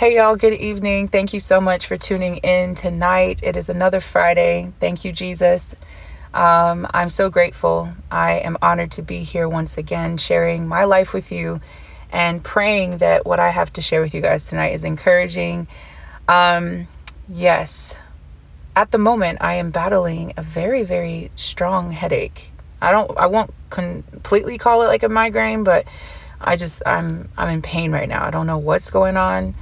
Hey, y'all, good evening. Thank you so much for tuning in tonight. It is another Friday. Thank you, Jesus. Um, I'm so grateful. I am honored to be here once again, sharing my life with you and praying that what I have to share with you guys tonight is encouraging. Um, yes, at the moment, I am battling a very, very strong headache. I don't, I won't completely call it like a migraine, but I just, I'm, I'm in pain right now. I don't know what's going on.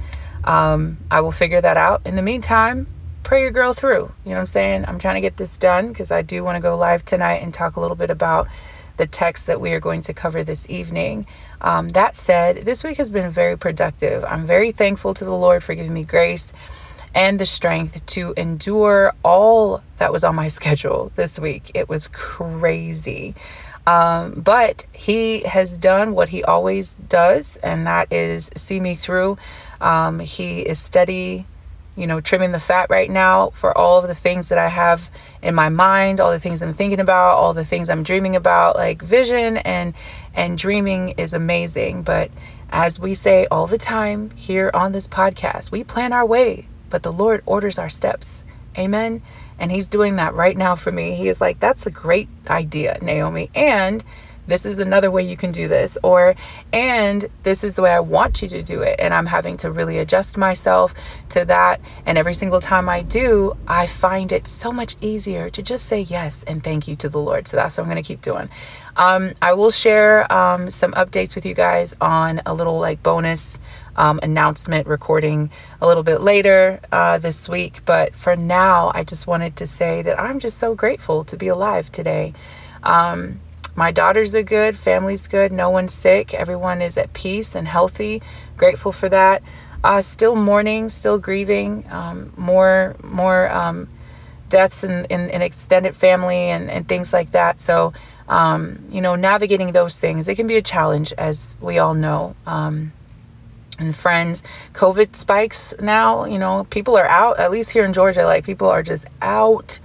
Um, I will figure that out. In the meantime, pray your girl through. You know what I'm saying? I'm trying to get this done because I do want to go live tonight and talk a little bit about the text that we are going to cover this evening. Um, that said, this week has been very productive. I'm very thankful to the Lord for giving me grace and the strength to endure all that was on my schedule this week. It was crazy. Um, but he has done what he always does, and that is see me through. Um, he is steady, you know, trimming the fat right now for all of the things that I have in my mind, all the things I'm thinking about, all the things I'm dreaming about. Like vision and and dreaming is amazing, but as we say all the time here on this podcast, we plan our way, but the Lord orders our steps. Amen. And he's doing that right now for me. He is like, that's a great idea, Naomi. And this is another way you can do this or and this is the way I want you to do it and I'm having to really adjust myself to that and every single time I do I find it so much easier to just say yes and thank you to the Lord. So that's what I'm going to keep doing. Um, I will share um, some updates with you guys on a little like bonus um, announcement recording a little bit later uh, this week but for now I just wanted to say that I'm just so grateful to be alive today. Um, my daughters are good, family's good, no one's sick, everyone is at peace and healthy. Grateful for that. Uh, still mourning, still grieving. Um, more more um, deaths in, in, in, extended family and, and things like that. So um, you know, navigating those things it can be a challenge, as we all know. Um, and friends, COVID spikes now. You know, people are out. At least here in Georgia, like people are just out.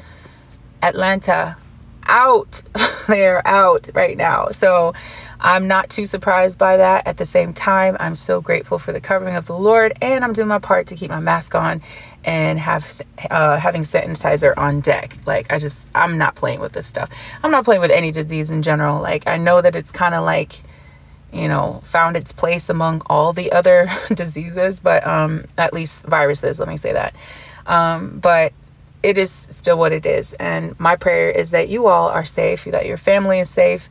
Atlanta, out. They're out right now. So I'm not too surprised by that. At the same time, I'm so grateful for the covering of the Lord, and I'm doing my part to keep my mask on and have uh, having sanitizer on deck. Like I just, I'm not playing with this stuff. I'm not playing with any disease in general. Like I know that it's kind of like, you know, found its place among all the other diseases, but um, at least viruses. Let me say that. Um, but it is still what it is. And my prayer is that you all are safe, that your family is safe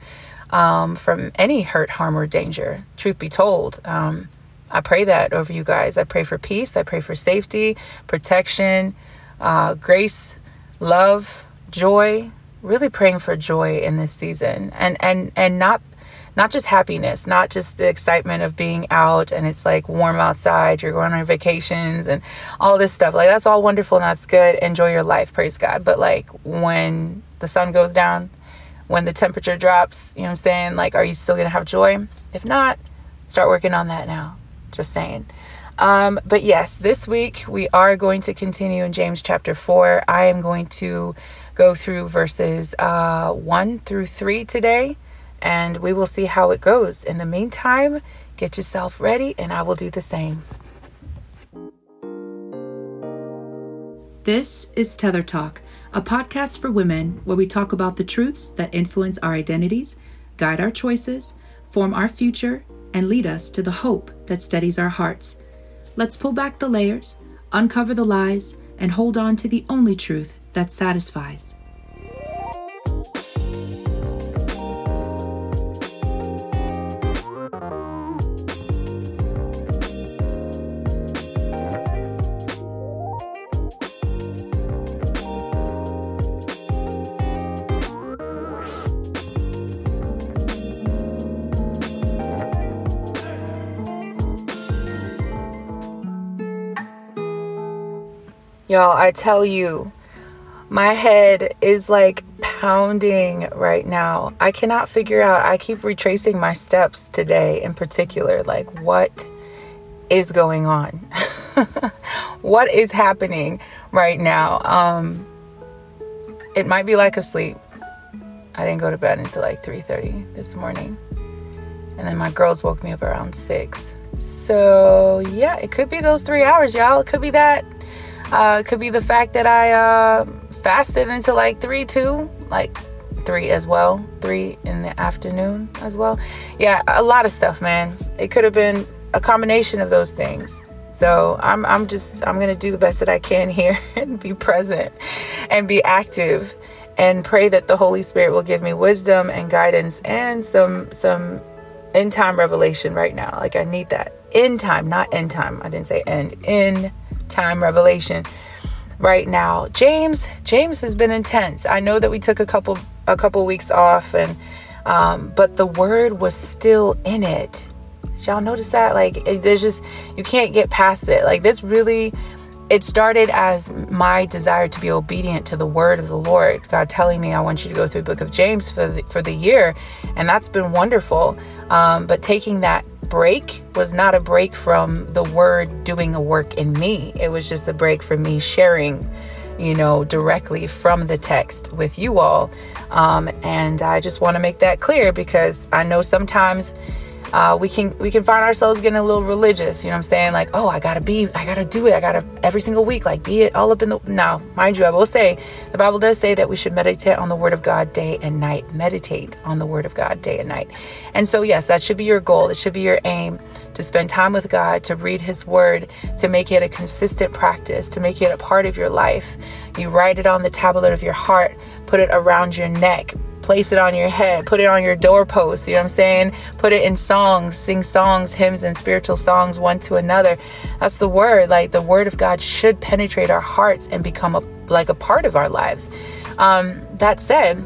um, from any hurt, harm, or danger. Truth be told, um, I pray that over you guys. I pray for peace. I pray for safety, protection, uh, grace, love, joy. Really praying for joy in this season, and and and not not just happiness, not just the excitement of being out and it's like warm outside, you're going on vacations and all this stuff. Like that's all wonderful and that's good. Enjoy your life, praise God. But like when the sun goes down, when the temperature drops, you know what I'm saying? Like, are you still gonna have joy? If not, start working on that now. Just saying. Um, but yes, this week we are going to continue in James chapter 4. I am going to go through verses uh, 1 through 3 today and we will see how it goes. In the meantime, get yourself ready, and I will do the same. This is Tether Talk, a podcast for women where we talk about the truths that influence our identities, guide our choices, form our future, and lead us to the hope that steadies our hearts. Let's pull back the layers, uncover the lies, and hold on to the only truth that satisfies. Y'all, I tell you, my head is like pounding right now. I cannot figure out. I keep retracing my steps today in particular. Like, what is going on? what is happening right now? Um, it might be lack of sleep. I didn't go to bed until like 3:30 this morning. And then my girls woke me up around 6 So, yeah, it could be those three hours, y'all. It could be that. Uh, could be the fact that I uh, fasted until like 3 2, like 3 as well, 3 in the afternoon as well. Yeah, a lot of stuff, man. It could have been a combination of those things. So I'm I'm just I'm gonna do the best that I can here and be present and be active and pray that the Holy Spirit will give me wisdom and guidance and some some in time revelation right now. Like I need that in time, not end time. I didn't say end. In time revelation right now. James, James has been intense. I know that we took a couple a couple weeks off and um, but the word was still in it. Did y'all notice that? Like it, there's just you can't get past it. Like this really it started as my desire to be obedient to the word of the Lord. God telling me, I want you to go through the book of James for the, for the year. And that's been wonderful. Um, but taking that break was not a break from the word doing a work in me, it was just a break from me sharing, you know, directly from the text with you all. Um, and I just want to make that clear because I know sometimes uh, we can we can find ourselves getting a little religious. You know what I'm saying? Like, oh, I gotta be, I gotta do it. I gotta every single week, like, be it all up in the. Now, mind you, I will say the Bible does say that we should meditate on the Word of God day and night. Meditate on the Word of God day and night. And so, yes, that should be your goal. It should be your aim to spend time with God, to read His Word, to make it a consistent practice, to make it a part of your life. You write it on the tablet of your heart, put it around your neck, place it on your head, put it on your doorpost, you know what I'm saying? Put it in songs, sing songs, hymns, and spiritual songs one to another. That's the word. Like the word of God should penetrate our hearts and become a like a part of our lives. Um, that said,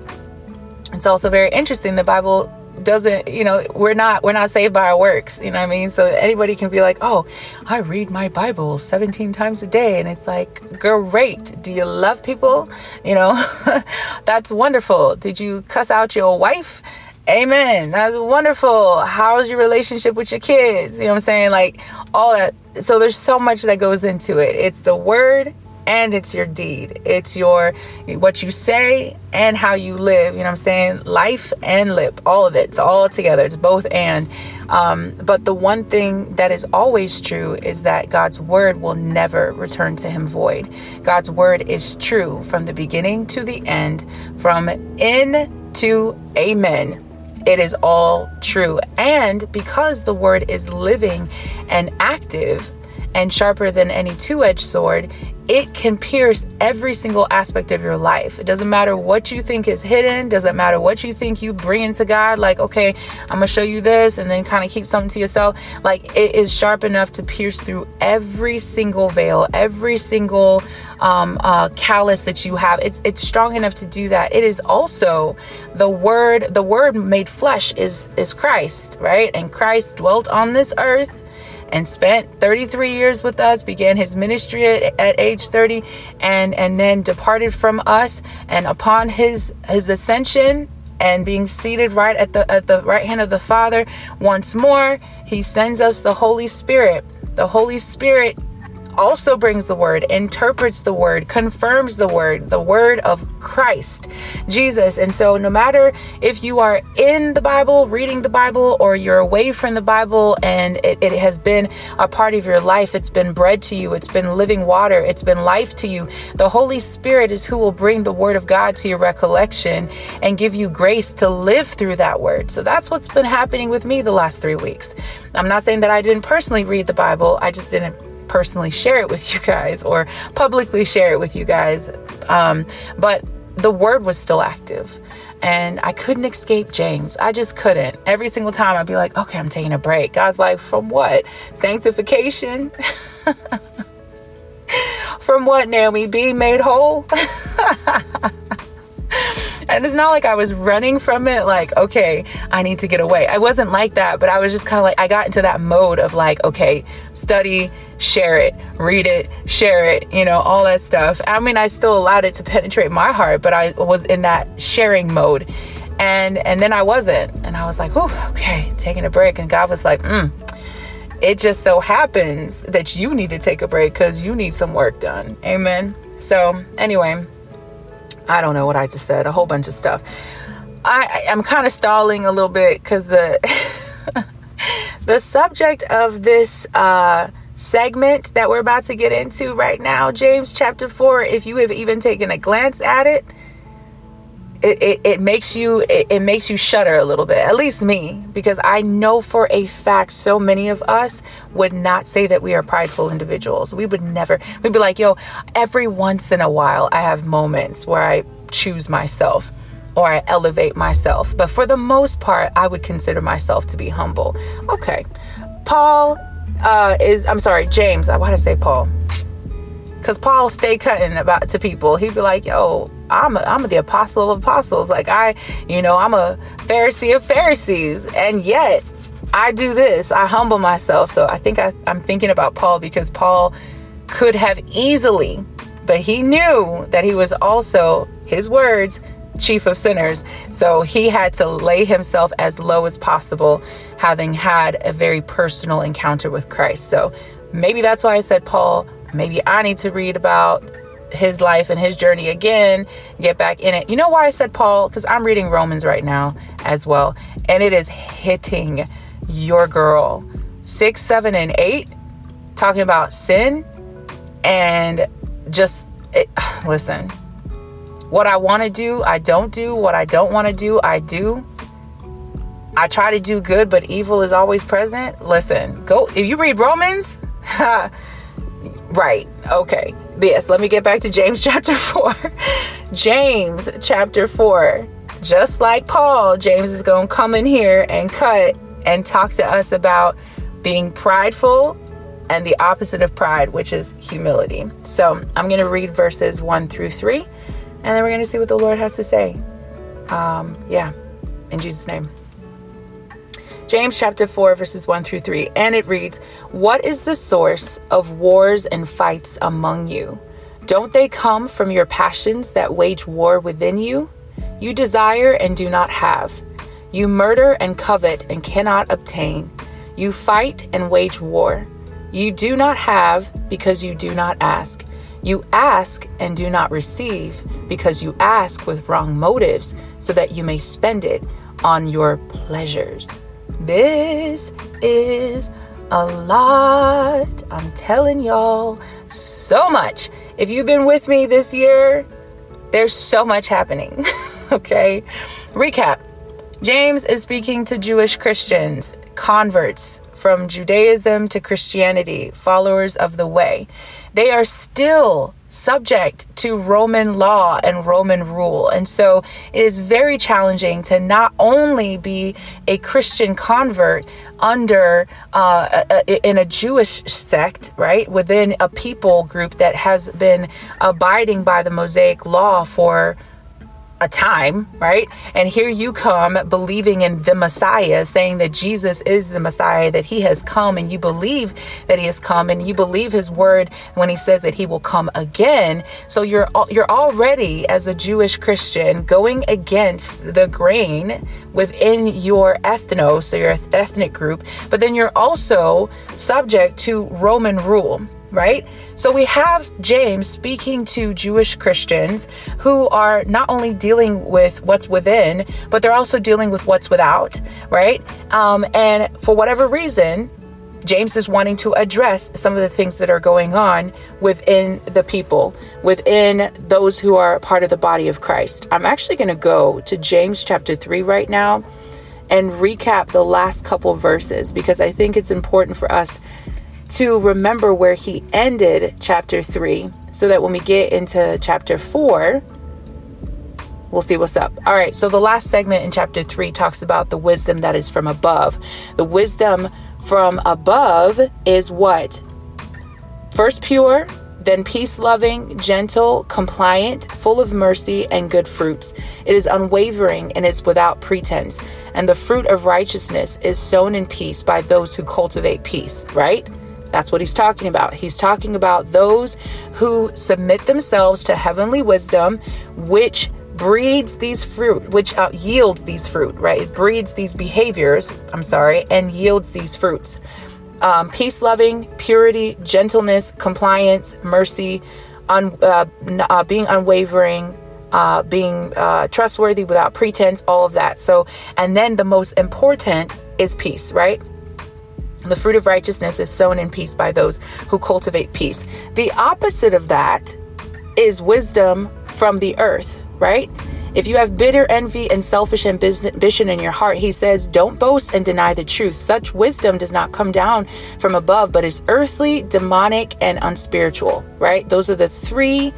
it's also very interesting. The Bible doesn't you know we're not we're not saved by our works you know what i mean? So anybody can be like oh i read my bible 17 times a day and it's like great do you love people? You know? That's wonderful. Did you cuss out your wife? Amen. That's wonderful. How's your relationship with your kids? You know what i'm saying? Like all that. So there's so much that goes into it. It's the word and it's your deed. It's your what you say and how you live. You know what I'm saying? Life and lip, all of it. It's all together. It's both and. Um, but the one thing that is always true is that God's word will never return to him void. God's word is true from the beginning to the end, from in to amen it is all true. And because the word is living and active and sharper than any two edged sword, it can pierce every single aspect of your life. It doesn't matter what you think is hidden, doesn't matter what you think you bring into God, like, okay, I'm gonna show you this, and then kind of keep something to yourself. Like, it is sharp enough to pierce through every single veil, every single um, uh, callus that you have. It's it's strong enough to do that. It is also the word. The word made flesh is is Christ, right? And Christ dwelt on this earth and spent 33 years with us, began his ministry at, at, age 30, and, and then departed from us. And upon his, his ascension, and being seated right at the at the right hand of the Father once more he sends us the Holy Spirit the Holy Spirit also brings the word, interprets the word, confirms the word, the word of Christ, Jesus. And so, no matter if you are in the Bible, reading the Bible, or you're away from the Bible and it, it has been a part of your life, it's been bread to you, it's been living water, it's been life to you, the Holy Spirit is who will bring the word of God to your recollection and give you grace to live through that word. So, that's what's been happening with me the last three weeks. I'm not saying that I didn't personally read the Bible, I just didn't personally share it with you guys or publicly share it with you guys. Um, but the word was still active and I couldn't escape James. I just couldn't. Every single time I'd be like, okay, I'm taking a break. God's like, from what? Sanctification? from what, Naomi? Being made whole? and it's not like I was running from it, like, okay, I need to get away. I wasn't like that, but I was just kind of like, I got into that mode of like, okay, study, share it, read it, share it, you know, all that stuff. I mean, I still allowed it to penetrate my heart, but I was in that sharing mode. And and then I wasn't. And I was like, "Whew, okay, taking a break." And God was like, mm, it just so happens that you need to take a break because you need some work done. Amen. So, anyway, I don't know what I just said, a whole bunch of stuff. I, I'm kind of stalling a little bit because the the subject of this uh, segment that we're about to get into right now, James chapter 4, if you have even taken a glance at it, it, it, it, makes you it, it makes you shudder a little bit at least me because i know for a fact so many of us would not say that we are prideful individuals. We would never we'd be like yo every once in a while i have moments where i choose myself or i elevate myself. But for the most part i would consider myself to be humble. Okay. Paul uh, is I'm sorry, James. I want to say Paul, because Paul stay cutting about to people. He'd be like, "Yo, I'm a, I'm the apostle of apostles. Like I, you know, I'm a Pharisee of Pharisees, and yet I do this. I humble myself." So I think I, I'm thinking about Paul because Paul could have easily, but he knew that he was also his words chief of sinners. So he had to lay himself as low as possible, having had a very personal encounter with Christ. So maybe that's why I said Paul. Maybe I need to read about his life and his journey again, get back in it. You know why I said Paul? Because I'm reading Romans right now as well, and it is hitting your girl. Six, seven, and eight, talking about sin and just it, listen what I want to do, I don't do. What I don't want to do, I do. I try to do good, but evil is always present. Listen, go. If you read Romans, right. Okay. Yes, let me get back to James chapter 4. James chapter 4. Just like Paul, James is going to come in here and cut and talk to us about being prideful and the opposite of pride, which is humility. So I'm going to read verses 1 through 3 and then we're going to see what the Lord has to say. Um, yeah, in Jesus' name. James chapter 4, verses 1 through 3. And it reads, What is the source of wars and fights among you? Don't they come from your passions that wage war within you? You desire and do not have. You murder and covet and cannot obtain. You fight and wage war. You do not have because you do not ask. You ask and do not receive because you ask with wrong motives so that you may spend it on your pleasures. This is a lot. I'm telling y'all so much. If you've been with me this year, there's so much happening. okay? Recap James is speaking to Jewish Christians, converts from Judaism to Christianity, followers of the way they are still subject to Roman law and Roman rule. And so it is very challenging to not only be a Christian convert under uh, a, in a Jewish sect, right, within a people group that has been abiding by the Mosaic law for a time, right? And here you come believing in the Messiah, saying that Jesus is the Messiah, that he has come, and you believe that he has come, and you believe his word when he says that he will come again. So you're you're already as a Jewish Christian going against the grain within your ethnos, or your ethnic group, but then you're also subject to Roman rule right? So we have James speaking to Jewish Christians who are not only dealing with what's within, but they're also dealing with what's without, right? Um, and for whatever reason, James is wanting to address some of the things that are going on within the people, within those who are part of the body of Christ. I'm actually going to go to James chapter 3 right now and recap the last couple verses because I think it's important for us to remember where he ended chapter 3 so that when we get into chapter 4, we'll see what's up. All right, so the last segment in chapter 3 talks about the wisdom that is from above. The wisdom from above is what? First, pure, then peace loving, gentle, compliant, full of mercy and good fruits. It is unwavering and it's without pretense. And the fruit of righteousness is sown in peace by those who cultivate peace, right? That's what he's talking about. He's talking about those who submit themselves to heavenly wisdom, which breeds these fruit, which uh, yields these fruit, right? It breeds these behaviors, I'm sorry, and yields these fruits. Um, peace loving, purity, gentleness, compliance, mercy, un, uh, uh, being unwavering, uh, being uh, trustworthy without pretense, all of that. So, and then the most important is peace, right? The fruit of righteousness is sown in peace by those who cultivate peace. The opposite of that is wisdom from the earth, right? If you have bitter envy and selfish ambition in your heart, he says, don't boast and deny the truth. Such wisdom does not come down from above, but is earthly, demonic, and unspiritual, right? Those are the three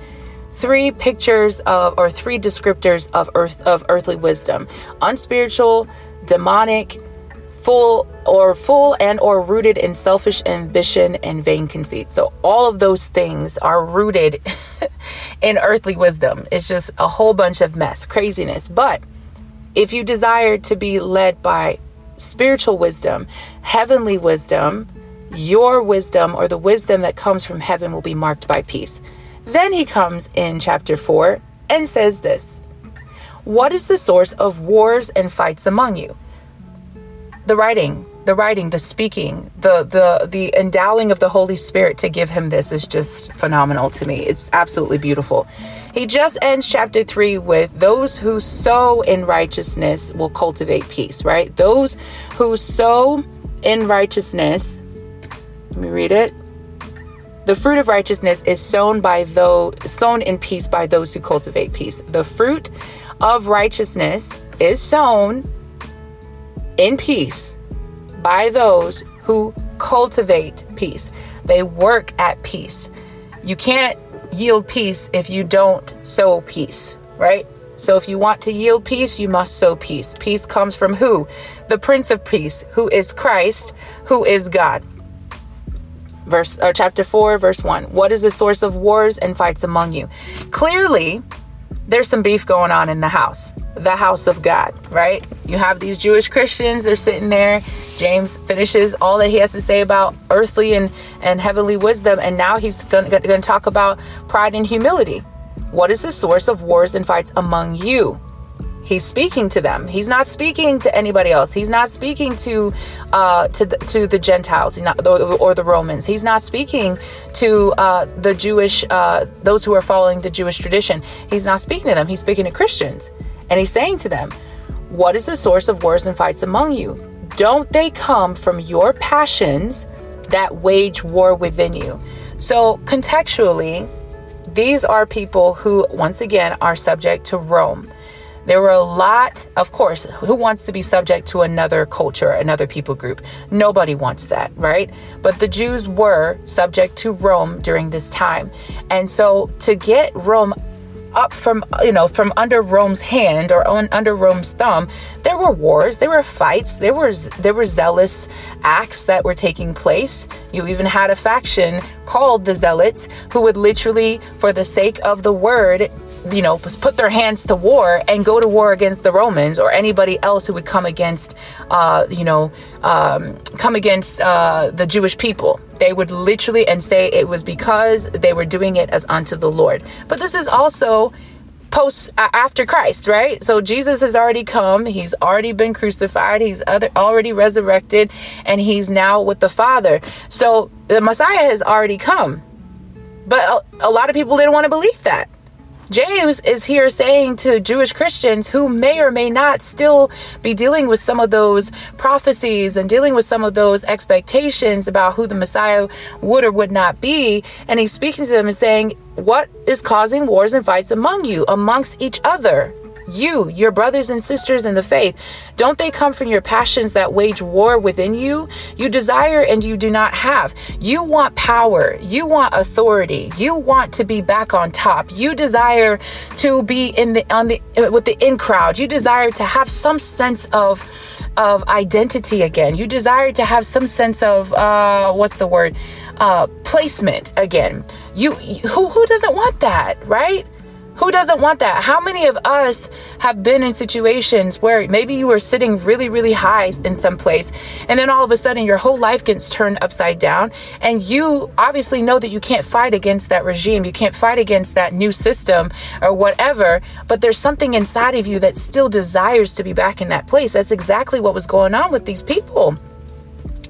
three pictures of or three descriptors of earth of earthly wisdom. Unspiritual, demonic, full or full and or rooted in selfish ambition and vain conceit. So all of those things are rooted in earthly wisdom. It's just a whole bunch of mess, craziness. But if you desire to be led by spiritual wisdom, heavenly wisdom, your wisdom or the wisdom that comes from heaven will be marked by peace. Then he comes in chapter 4 and says this What is the source of wars and fights among you? The writing the writing the speaking the the the endowing of the holy spirit to give him this is just phenomenal to me. It's absolutely beautiful. He just ends chapter 3 with those who sow in righteousness will cultivate peace right? Those who sow in righteousness let me read it. The fruit of righteousness is sown by those sown in peace by those who cultivate peace. The fruit of righteousness is sown in peace by those who cultivate peace. They work at peace. You can't yield peace if you don't sow peace, right? So if you want to yield peace, you must sow peace. Peace comes from who? The Prince of Peace, who is Christ, who is God. Verse or chapter 4, verse 1. What is the source of wars and fights among you? Clearly, there's some beef going on in the house, the house of God, right? You have these Jewish Christians, they're sitting there. James finishes all that he has to say about earthly and, and heavenly wisdom, and now he's going to talk about pride and humility. What is the source of wars and fights among you? He's speaking to them. He's not speaking to anybody else. He's not speaking to uh, to the, to the Gentiles or the Romans. He's not speaking to uh, the Jewish uh, those who are following the Jewish tradition. He's not speaking to them. He's speaking to Christians, and he's saying to them, "What is the source of wars and fights among you? Don't they come from your passions that wage war within you?" So contextually, these are people who, once again, are subject to Rome. There were a lot, of course, who wants to be subject to another culture, another people group? Nobody wants that, right? But the Jews were subject to Rome during this time. And so to get Rome up from you know from under Rome's hand or on, under Rome's thumb, there were wars, there were fights, there was there were zealous acts that were taking place. You even had a faction called the Zealots who would literally, for the sake of the word, you know, put their hands to war and go to war against the Romans or anybody else who would come against, uh, you know, um, come against uh, the Jewish people. They would literally and say it was because they were doing it as unto the Lord. But this is also post after Christ, right? So Jesus has already come. He's already been crucified. He's other, already resurrected, and he's now with the Father. So the Messiah has already come. But a, a lot of people didn't want to believe that. James is here saying to Jewish Christians who may or may not still be dealing with some of those prophecies and dealing with some of those expectations about who the Messiah would or would not be. And he's speaking to them and saying, What is causing wars and fights among you, amongst each other? You, your brothers and sisters in the faith, don't they come from your passions that wage war within you? You desire and you do not have. You want power. You want authority. You want to be back on top. You desire to be in the on the with the in crowd. You desire to have some sense of of identity again. You desire to have some sense of uh what's the word? Uh placement again. You who who doesn't want that, right? Who doesn't want that? How many of us have been in situations where maybe you were sitting really, really high in some place, and then all of a sudden your whole life gets turned upside down, and you obviously know that you can't fight against that regime, you can't fight against that new system or whatever, but there's something inside of you that still desires to be back in that place. That's exactly what was going on with these people.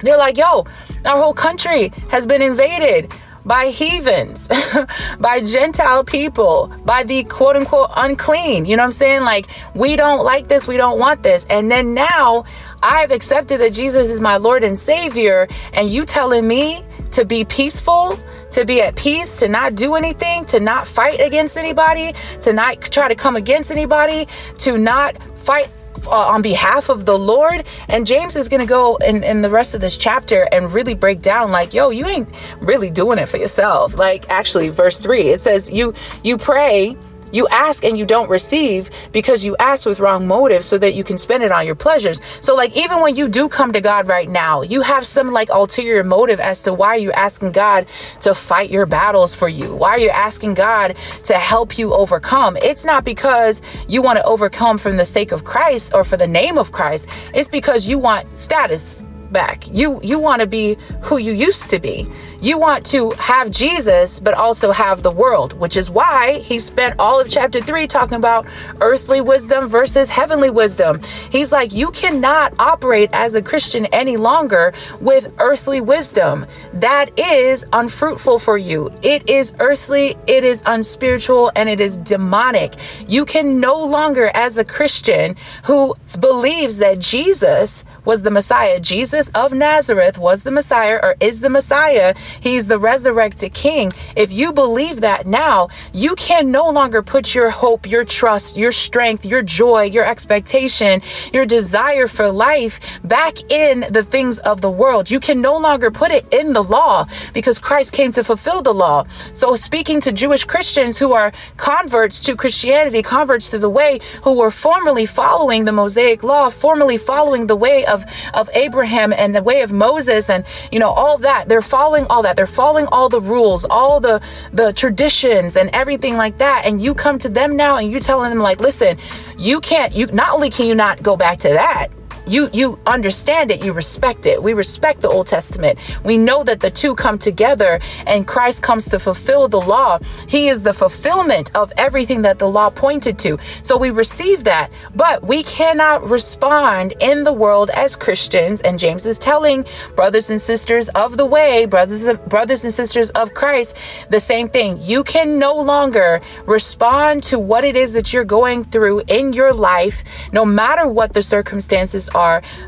They're like, yo, our whole country has been invaded by heathens, by Gentile people, by the quote unquote unclean. You know what I'm saying? Like, we don't like this, we don't want this. And then now, I've accepted that Jesus is my Lord and Savior, and you telling me to be peaceful, to be at peace, to not do anything, to not fight against anybody, to not try to come against anybody, to not fight uh, on behalf of the Lord. And James is going to go in, in the rest of this chapter and really break down like, yo, you ain't really doing it for yourself. Like actually verse three, it says you, you pray you ask and you don't receive because you ask with wrong motives so that you can spend it on your pleasures. So, like, even when you do come to God right now, you have some like ulterior motive as to why you're asking God to fight your battles for you, why you're asking God to help you overcome. It's not because you want to overcome from the sake of Christ or for the name of Christ, it's because you want status back. You you want to be who you used to be. You want to have Jesus but also have the world, which is why he spent all of chapter 3 talking about earthly wisdom versus heavenly wisdom. He's like you cannot operate as a Christian any longer with earthly wisdom. That is unfruitful for you. It is earthly, it is unspiritual and it is demonic. You can no longer as a Christian who believes that Jesus was the Messiah, Jesus of Nazareth was the Messiah or is the Messiah, he's the resurrected king. If you believe that now, you can no longer put your hope, your trust, your strength, your joy, your expectation, your desire for life back in the things of the world. You can no longer put it in the law because Christ came to fulfill the law. So, speaking to Jewish Christians who are converts to Christianity, converts to the way, who were formerly following the Mosaic law, formerly following the way of, of Abraham and the way of Moses and you know all that they're following all that. They're following all the rules all the the traditions and everything like that. And you come to them now and you're telling them like listen you can't you not only can you not go back to that you you understand it you respect it. We respect the old testament. We know that the two come together and christ comes to fulfill the law. He is the fulfillment of everything that the law pointed to. So we receive that but we cannot respond in the world as christians. And james is telling brothers and sisters of the way brothers brothers and sisters of christ the same thing. You can no longer respond to what it is that you're going through in your life no matter what the circumstances are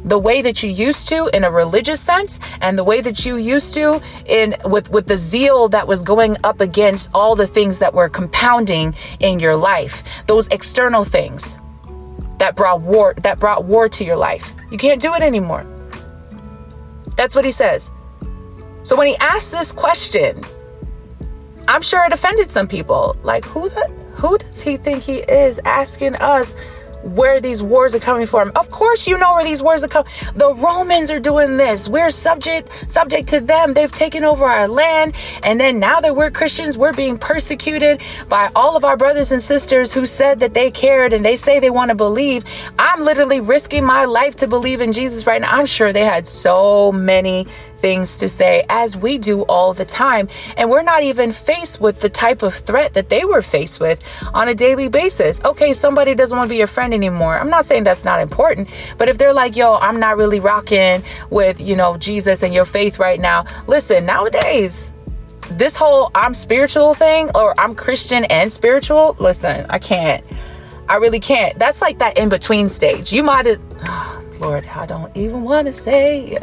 the way that you used to in a religious sense and the way that you used to in with with the zeal that was going up against all the things that were compounding in your life. Those external things that brought war that brought war to your life. You can't do it anymore. That's what he says. So when he asked this question i'm sure it offended some people. Like who the who does he think he is asking us where these wars are coming from. Of course, you know where these wars are coming. The Romans are doing this. We're subject subject to them. They've taken over our land, and then now that we're Christians, we're being persecuted by all of our brothers and sisters who said that they cared and they say they want to believe. I'm literally risking my life to believe in Jesus right now. I'm sure they had so many things to say, as we do all the time. And we're not even faced with the type of threat that they were faced with on a daily basis. Okay, somebody doesn't want to be your friend anymore. I'm not saying that's not important, but if they're like, yo, I'm not really rocking with, you know, Jesus and your faith right now, listen, nowadays, this whole I'm spiritual thing or I'm Christian and spiritual, listen, I can't. I really can't. That's like that in between stage. You might have, oh, Lord, I don't even want to say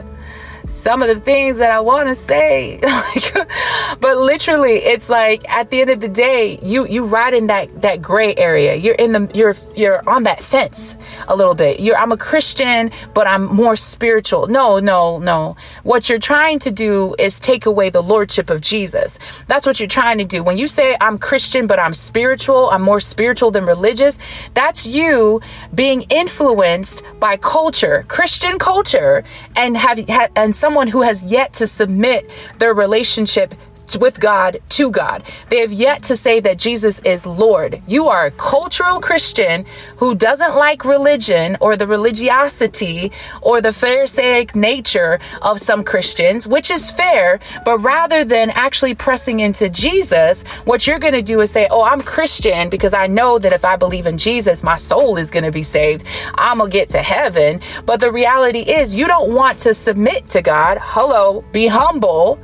some of the things that I want to say. but literally, it's like at the end of the day, you you ride in that that gray area. You're in the you're you're on that fence a little bit. You're I'm a Christian, but I'm more spiritual. No, no, no. What you're trying to do is take away the lordship of Jesus. That's what you're trying to do. When you say I'm Christian, but I'm spiritual, I'm more spiritual than religious, that's you being influenced by culture, Christian culture, and have and someone who has yet to submit their relationship with God to God. They have yet to say that Jesus is Lord. You are a cultural Christian who doesn't like religion or the religiosity or the Pharisaic nature of some Christians, which is fair, but rather than actually pressing into Jesus, what you're going to do is say, Oh, I'm Christian because I know that if I believe in Jesus, my soul is going to be saved. I'm going to get to heaven. But the reality is, you don't want to submit to God. Hello, be humble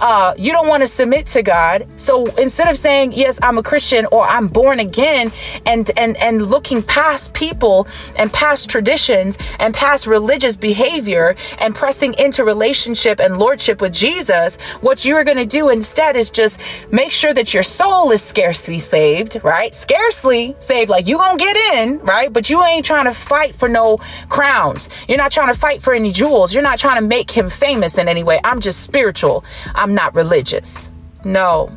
uh, you don't want to submit to God. So instead of saying, yes, I'm a Christian or I'm born again and, and, and looking past people and past traditions and past religious behavior and pressing into relationship and lordship with Jesus, what you're going to do instead is just make sure that your soul is scarcely saved, right? Scarcely saved. Like you gonna get in, right? But you ain't trying to fight for no crowns. You're not trying to fight for any jewels. You're not trying to make him famous in any way. I'm just spiritual. I'm not religious. No.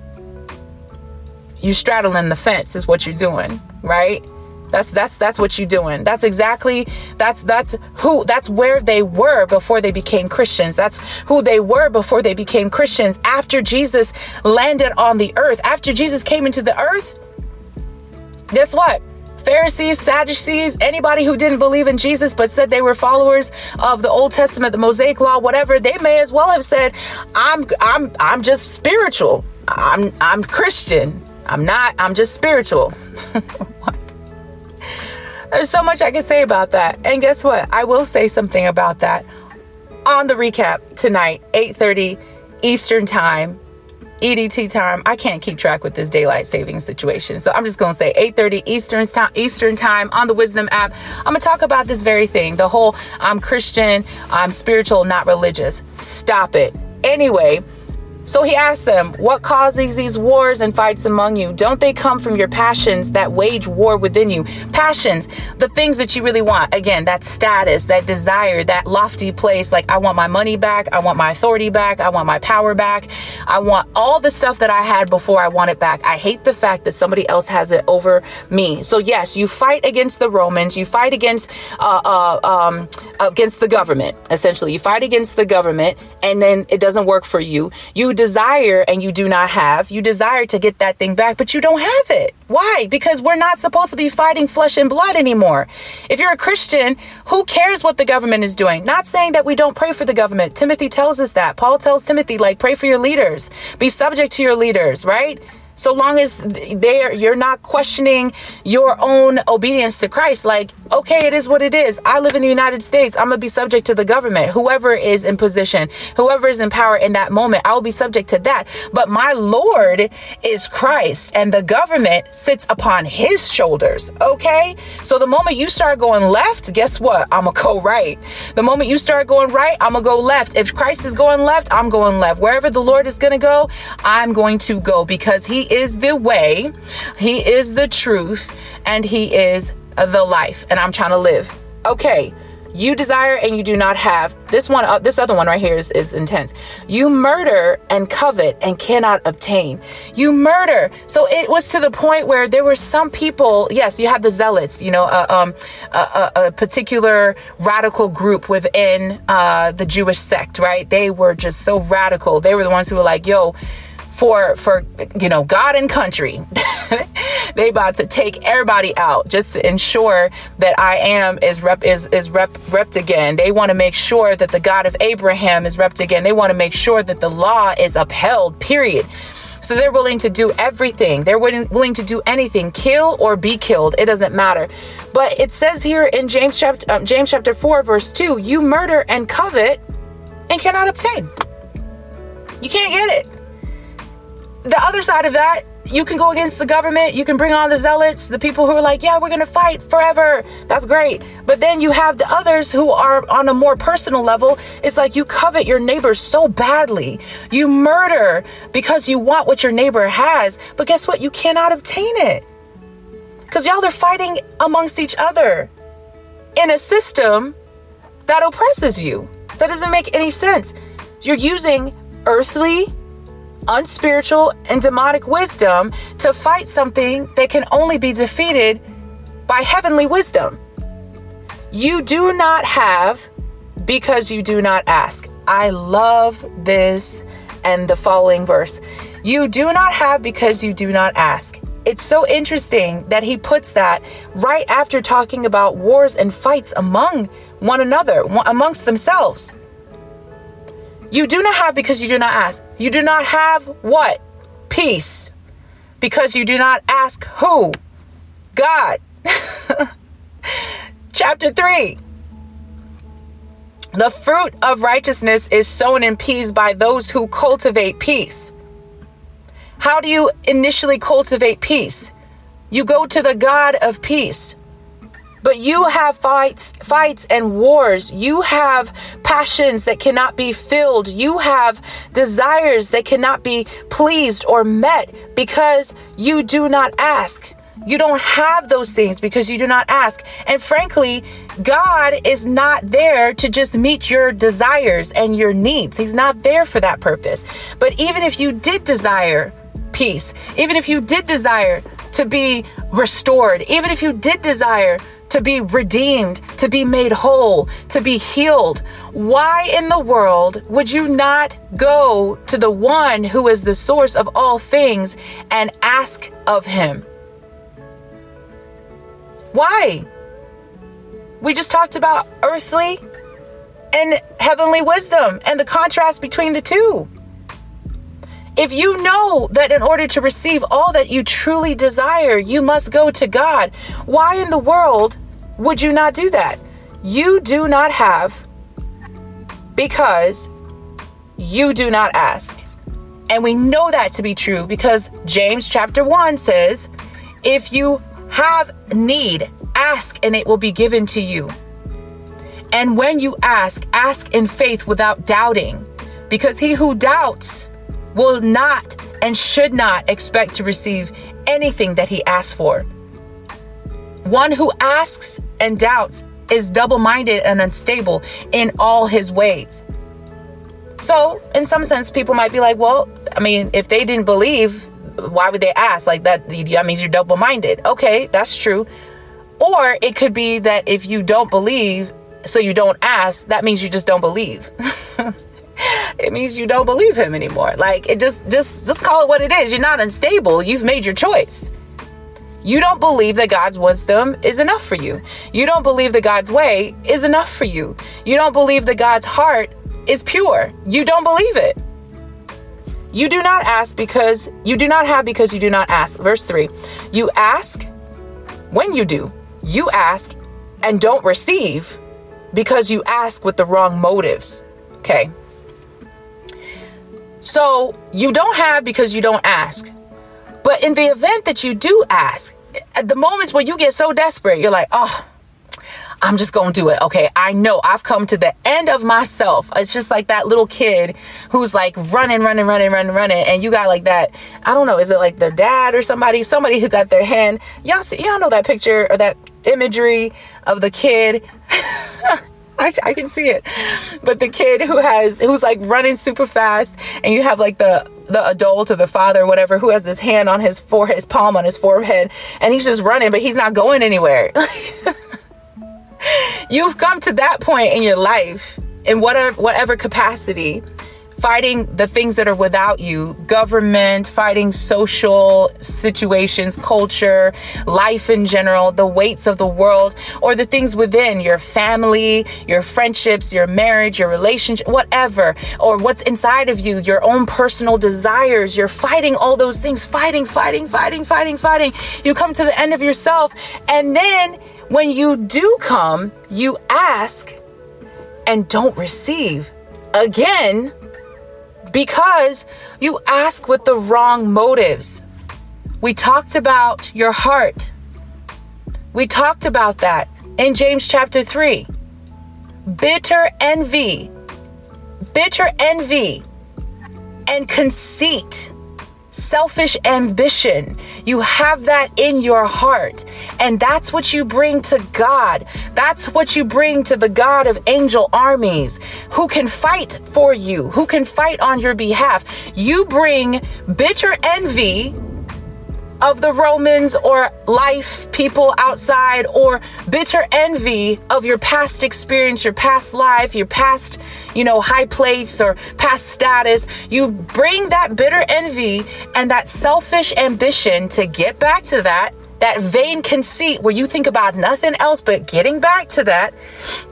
You straddling the fence is what you're doing, right? That's that's that's what you're doing. That's exactly that's that's who that's where they were before they became Christians. That's who they were before they became Christians. After Jesus landed on the earth, after Jesus came into the earth, guess what? Pharisees, Sadducees, anybody who didn't believe in Jesus but said they were followers of the Old Testament, the Mosaic Law, whatever, they may as well have said, "I'm I'm I'm just spiritual. I'm I'm Christian. I'm not. I'm just spiritual." what? There's so much I can say about that. And guess what? I will say something about that on the recap tonight, 8:30 Eastern Time. EDT time. I can't keep track with this daylight saving situation. So I'm just going to say 8:30 Eastern time Eastern time on the Wisdom app. I'm going to talk about this very thing. The whole I'm Christian, I'm spiritual, not religious. Stop it. Anyway, so he asked them, What causes these wars and fights among you? Don't they come from your passions that wage war within you? Passions, the things that you really want. Again, that status, that desire, that lofty place. Like, I want my money back. I want my authority back. I want my power back. I want all the stuff that I had before I want it back. I hate the fact that somebody else has it over me. So, yes, you fight against the Romans. You fight against, uh, uh, um, against the government, essentially. You fight against the government and then it doesn't work for you. You desire and you do not have. You desire to get that thing back, but you don't have it. Why? Because we're not supposed to be fighting flesh and blood anymore. If you're a Christian, who cares what the government is doing? Not saying that we don't pray for the government. Timothy tells us that. Paul tells Timothy, like, pray for your leaders, be subject to your leaders, right? So long as they are, you're not questioning your own obedience to Christ. Like, okay, it is what it is. I live in the United States. I'm gonna be subject to the government, whoever is in position, whoever is in power in that moment. I will be subject to that. But my Lord is Christ, and the government sits upon His shoulders. Okay, so the moment you start going left, guess what? I'm gonna go right. The moment you start going right, I'm gonna go left. If Christ is going left, I'm going left. Wherever the Lord is gonna go, I'm going to go because He is the way, He is the truth, and He is the life. And I'm trying to live. Okay. You desire and you do not have. This one, uh, this other one right here is, is intense. You murder and covet and cannot obtain. You murder. So it was to the point where there were some people. Yes, you have the zealots. You know, uh, um, a, a, particular radical group within uh, the Jewish sect. Right? They were just so radical. They were the ones who were like, "Yo." For for you know God and country. they about to take everybody out just to ensure that I am is rep is is rep repped again. They want to make sure that the God of Abraham is repped again. They want to make sure that the law is upheld. Period. So they're willing to do everything. They're willing, willing to do anything, kill or be killed. It doesn't matter. But it says here in James chapter um, James chapter 4 verse 2, you murder and covet and cannot obtain. You can't get it the other side of that, you can go against the government, you can bring on the zealots, the people who are like, yeah, we're going to fight forever. That's great. But then you have the others who are on a more personal level. It's like you covet your neighbor so badly. You murder because you want what your neighbor has. But guess what? You cannot obtain it. Because y'all are fighting amongst each other in a system that oppresses you. That doesn't make any sense. You're using earthly unspiritual, and demonic wisdom to fight something that can only be defeated by heavenly wisdom. You do not have because you do not ask. I love this and the following verse. You do not have because you do not ask. It's so interesting that he puts that right after talking about wars and fights among one another, amongst themselves. You do not have because you do not ask. You do not have what? Peace. Because you do not ask who? God. Chapter 3. The fruit of righteousness is sown in peace by those who cultivate peace. How do you initially cultivate peace? You go to the God of peace. But you have fights, fights and wars. You have passions that cannot be filled. You have desires that cannot be pleased or met because you do not ask. You don't have those things because you do not ask. And frankly, God is not there to just meet your desires and your needs. He's not there for that purpose. But even if you did desire peace, even if you did desire to be restored, even if you did desire to be redeemed, to be made whole, to be healed. Why in the world would you not go to the one who is the source of all things and ask of him? Why? We just talked about earthly and heavenly wisdom and the contrast between the two. If you know that in order to receive all that you truly desire, you must go to God, why in the world would you not do that? You do not have because you do not ask. And we know that to be true because James chapter 1 says, If you have need, ask and it will be given to you. And when you ask, ask in faith without doubting, because he who doubts will not and should not expect to receive anything that he asks for. One who asks and doubts is double minded and unstable in all his ways. So, in some sense, people might be like, well, I mean, if they didn't believe, why would they ask? Like that, that means you're double minded. Okay, that's true. Or it could be that if you don't believe, so you don't ask, that means you just don't believe. it means you don't believe him anymore. Like it just just just call it what it is. You're not unstable. You've made your choice. You don't believe that God's wisdom is enough for you. You don't believe that God's way is enough for you. You don't believe that God's heart is pure. You don't believe it. You do not ask because you do not have because you do not ask. Verse 3. You ask when you do. You ask and don't receive because you ask with the wrong motives. Okay. So you don't have because you don't ask. But in the event that you do ask, at the moments when you get so desperate, you're like, oh, I'm just going to do it. Okay. I know I've come to the end of myself. It's just like that little kid who's like running, running, running, running, running. And you got like that. I don't know. Is it like their dad or somebody? Somebody who got their hand. Y'all see, y'all know that picture or that imagery of the kid I, I can see it. But the kid who has who's like running super fast, and you have like the the adult or the father or whatever who has his hand on his forehead, his palm on his forehead, and he's just running, but he's not going anywhere. You've come to that point in your life in whatever whatever capacity fighting the things that are without you government, fighting social situations, culture, life in general, the weights of the world, or the things within your family, your friendships, your marriage, your relationship, whatever, or what's inside of you, your own personal desires. You're fighting all those things, fighting, fighting, fighting, fighting, fighting. You come to the end of yourself, and then when you do come, you ask and don't receive. Again, because you ask with the wrong motives. We talked about your heart. We talked about that in James chapter 3. Bitter envy, bitter envy, and conceit selfish ambition. You have that in your heart. And that's what you bring to God. That's what you bring to the God of angel armies who can fight for you, who can fight on your behalf. You bring bitter envy of the Romans or life, people outside, or bitter envy of your past experience, your past life, your past, you know, high place or past status. You bring that bitter envy and that selfish ambition to get back to that that vain conceit where you think about nothing else but getting back to that,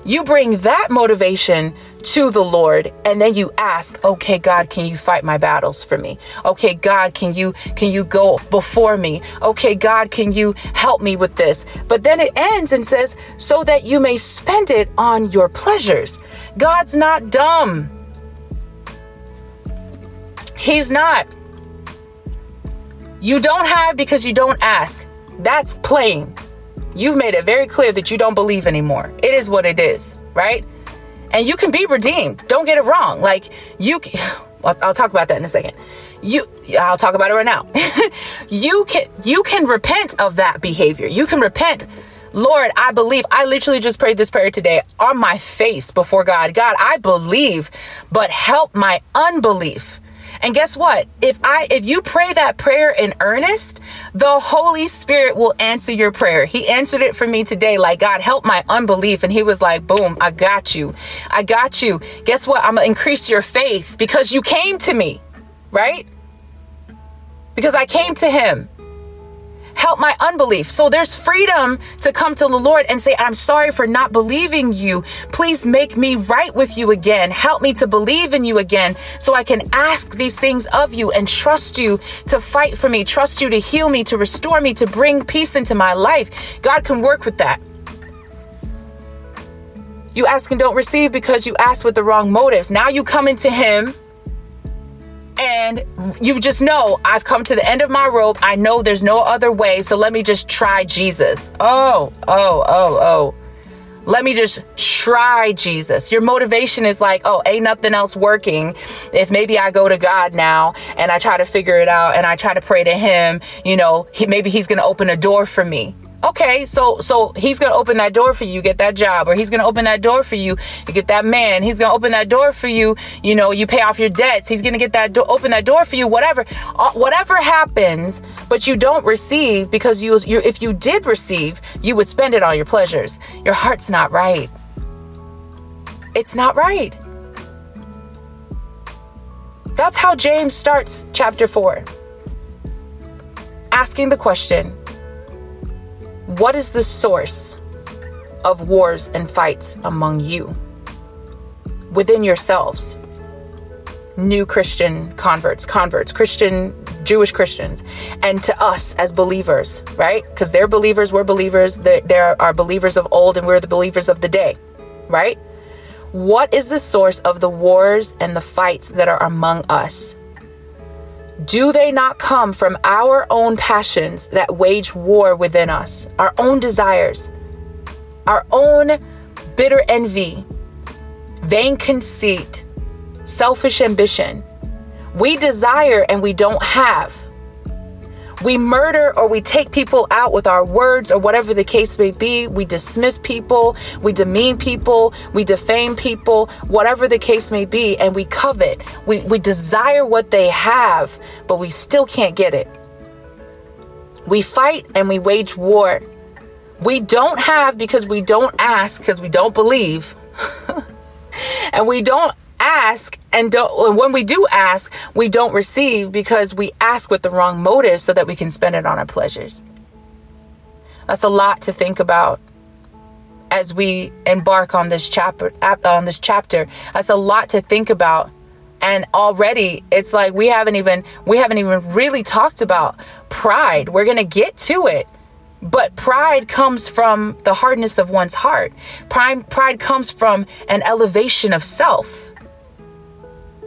you bring that motivation to the Lord and then you ask, "Okay, God, can you fight my battles for me? Okay, God, can you can you go before me? Okay, God, can you help me with this?" But then it ends and says, "So that you may spend it on your pleasures." God's not dumb. He's not. You don't have because you don't ask. That's plain. You've made it very clear that you don't believe anymore. It is what it is, right? And you can be redeemed. Don't get it wrong. Like you I'll, I'll talk about that in a second. You I'll talk about it right now. you can you can repent of that behavior. You can repent Lord, I believe. I literally just prayed this prayer today on my face before God. God, I believe, but help my unbelief. And guess what? If I if you pray that prayer in earnest, the Holy Spirit will answer your prayer. He answered it for me today like God help my unbelief and he was like, "Boom, I got you. I got you. Guess what? I'm going to increase your faith because you came to me." Right? Because I came to him help my unbelief. So there's freedom to come to the Lord and say, I'm sorry for not believing you. Please make me right with you again. Help me to believe in you again so I can ask these things of you and trust you to fight for me, trust you to heal me, to restore me, to bring peace into my life. God can work with that. You ask and don't receive because you ask with the wrong motives. Now you come into Him and you just know I've come to the end of my rope. I know there's no other way, so let me just try Jesus. Oh, oh, oh, oh. Let me just try Jesus. Your motivation is like, oh, ain't nothing else working. If maybe I go to God now and I try to figure it out and I try to pray to Him, you know, he, maybe He's going to open a door for me. Okay, so so he's gonna open that door for you, get that job, or he's gonna open that door for you, you get that man. He's gonna open that door for you. You know, you pay off your debts. He's gonna get that door, open that door for you. Whatever, uh, whatever happens, but you don't receive because you, you, if you did receive, you would spend it on your pleasures. Your heart's not right. It's not right. That's how James starts chapter four, asking the question what is the source of wars and fights among you? Within yourselves. New Christian converts, converts, Christian, Jewish Christians, and to us as believers, right? Because they're believers, we're believers, there are believers of old, and we're the believers of the day, right? What is the source of the wars and the fights that are among us? Do they not come from our own passions that wage war within us, our own desires, our own bitter envy, vain conceit, selfish ambition? We desire and we don't have. We murder or we take people out with our words or whatever the case may be. We dismiss people, we demean people, we defame people, whatever the case may be, and we covet. We, we desire what they have, but we still can't get it. We fight and we wage war. We don't have because we don't ask because we don't believe. and we don't ask and don't when we do ask we don't receive because we ask with the wrong motive so that we can spend it on our pleasures. That's a lot to think about as we embark on this chapter on this chapter. That's a lot to think about. And already it's like we haven't even we haven't even really talked about pride. We're to get to it. But pride comes from the hardness of one's heart. Pride pride comes from an elevation of self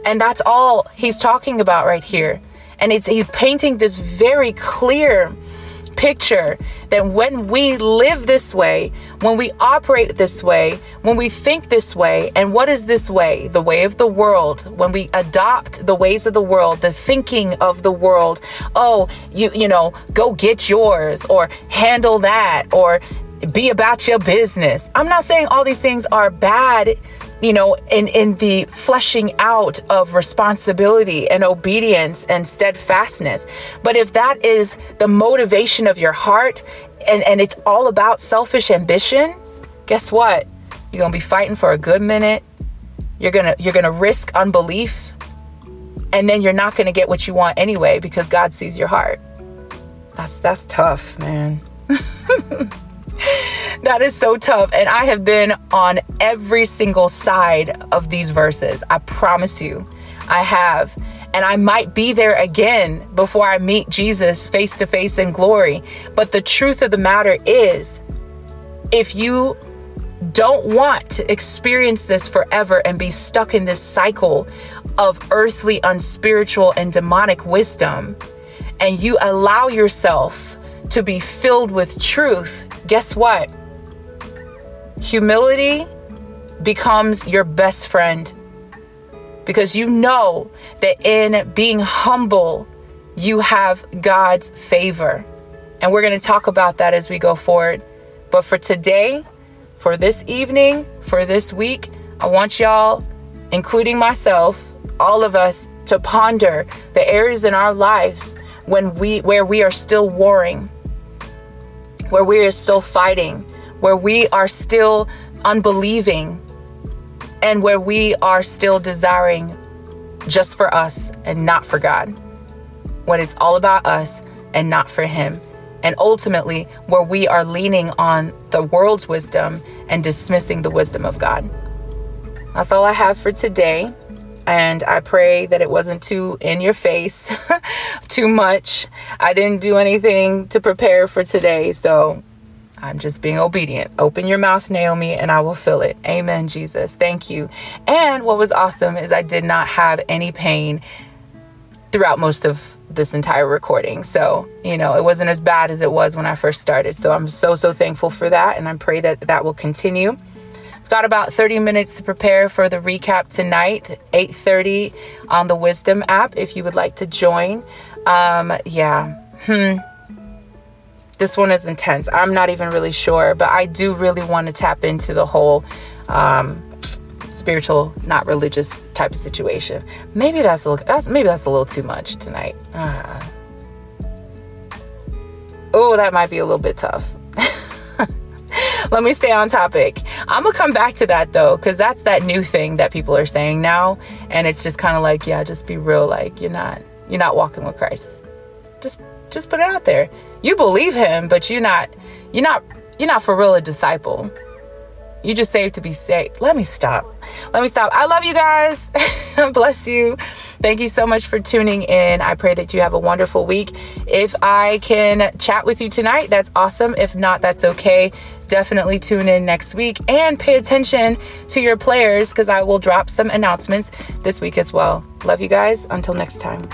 and that's all he's talking about right here. And it's he's painting this very clear picture that when we live this way, when we operate this way, when we think this way, and what is this way? The way of the world. When we adopt the ways of the world, the thinking of the world, oh, you you know, go get yours or handle that or be about your business. I'm not saying all these things are bad you know, in, in the fleshing out of responsibility and obedience and steadfastness. But if that is the motivation of your heart and, and it's all about selfish ambition, guess what? You're gonna be fighting for a good minute. You're gonna you're gonna risk unbelief, and then you're not gonna get what you want anyway because God sees your heart. That's that's tough, man. that is so tough. And I have been on every single side of these verses. I promise you, I have. And I might be there again before I meet Jesus face to face in glory. But the truth of the matter is, if you don't want to experience this forever and be stuck in this cycle of earthly, unspiritual, and demonic wisdom, and you allow yourself to be filled with truth, guess what? Humility becomes your best friend because you know that in being humble, you have God's favor. And we're going to talk about that as we go forward. But for today, for this evening, for this week, I want y'all, including myself, all of us, to ponder the areas in our lives when we where we are still warring, where we are still fighting, where we are still unbelieving, and where we are still desiring just for us and not for God. When it's all about us and not for Him. And ultimately, where we are leaning on the world's wisdom and dismissing the wisdom of God. That's all I have for today. And I pray that it wasn't too in your face, too much. I didn't do anything to prepare for today. So I'm just being obedient. Open your mouth, Naomi, and I will fill it. Amen, Jesus. Thank you. And what was awesome is I did not have any pain throughout most of this entire recording. So, you know, it wasn't as bad as it was when I first started. So I'm so, so thankful for that. And I pray that that will continue. Got about 30 minutes to prepare for the recap tonight, 8.30 on the Wisdom app if you would like to join. Um, yeah. Hmm this one is intense. I'm not even really sure, but I do really want to tap into the whole um, spiritual, not religious type of situation. Maybe that's a that's maybe that's a little too much tonight. Uh, oh, that might be a little bit tough. Let me stay on topic. I'm gonna come back to that though, because that's that new thing that people are saying now, and it's just kind of like, yeah, just be real. Like you're not, you're not walking with Christ. Just, just put it out there you believe him, but you're not you're not you're not for real a disciple. You just saved to be saved. Let me stop. Let me stop. I love you guys. Bless you. Thank you so much for tuning in. I pray that you have a wonderful week. If I can chat with you tonight, that's awesome. If not, that's okay. Definitely tune in next week and pay attention to your players because I will drop some announcements this week as well. Love you guys. Until next time.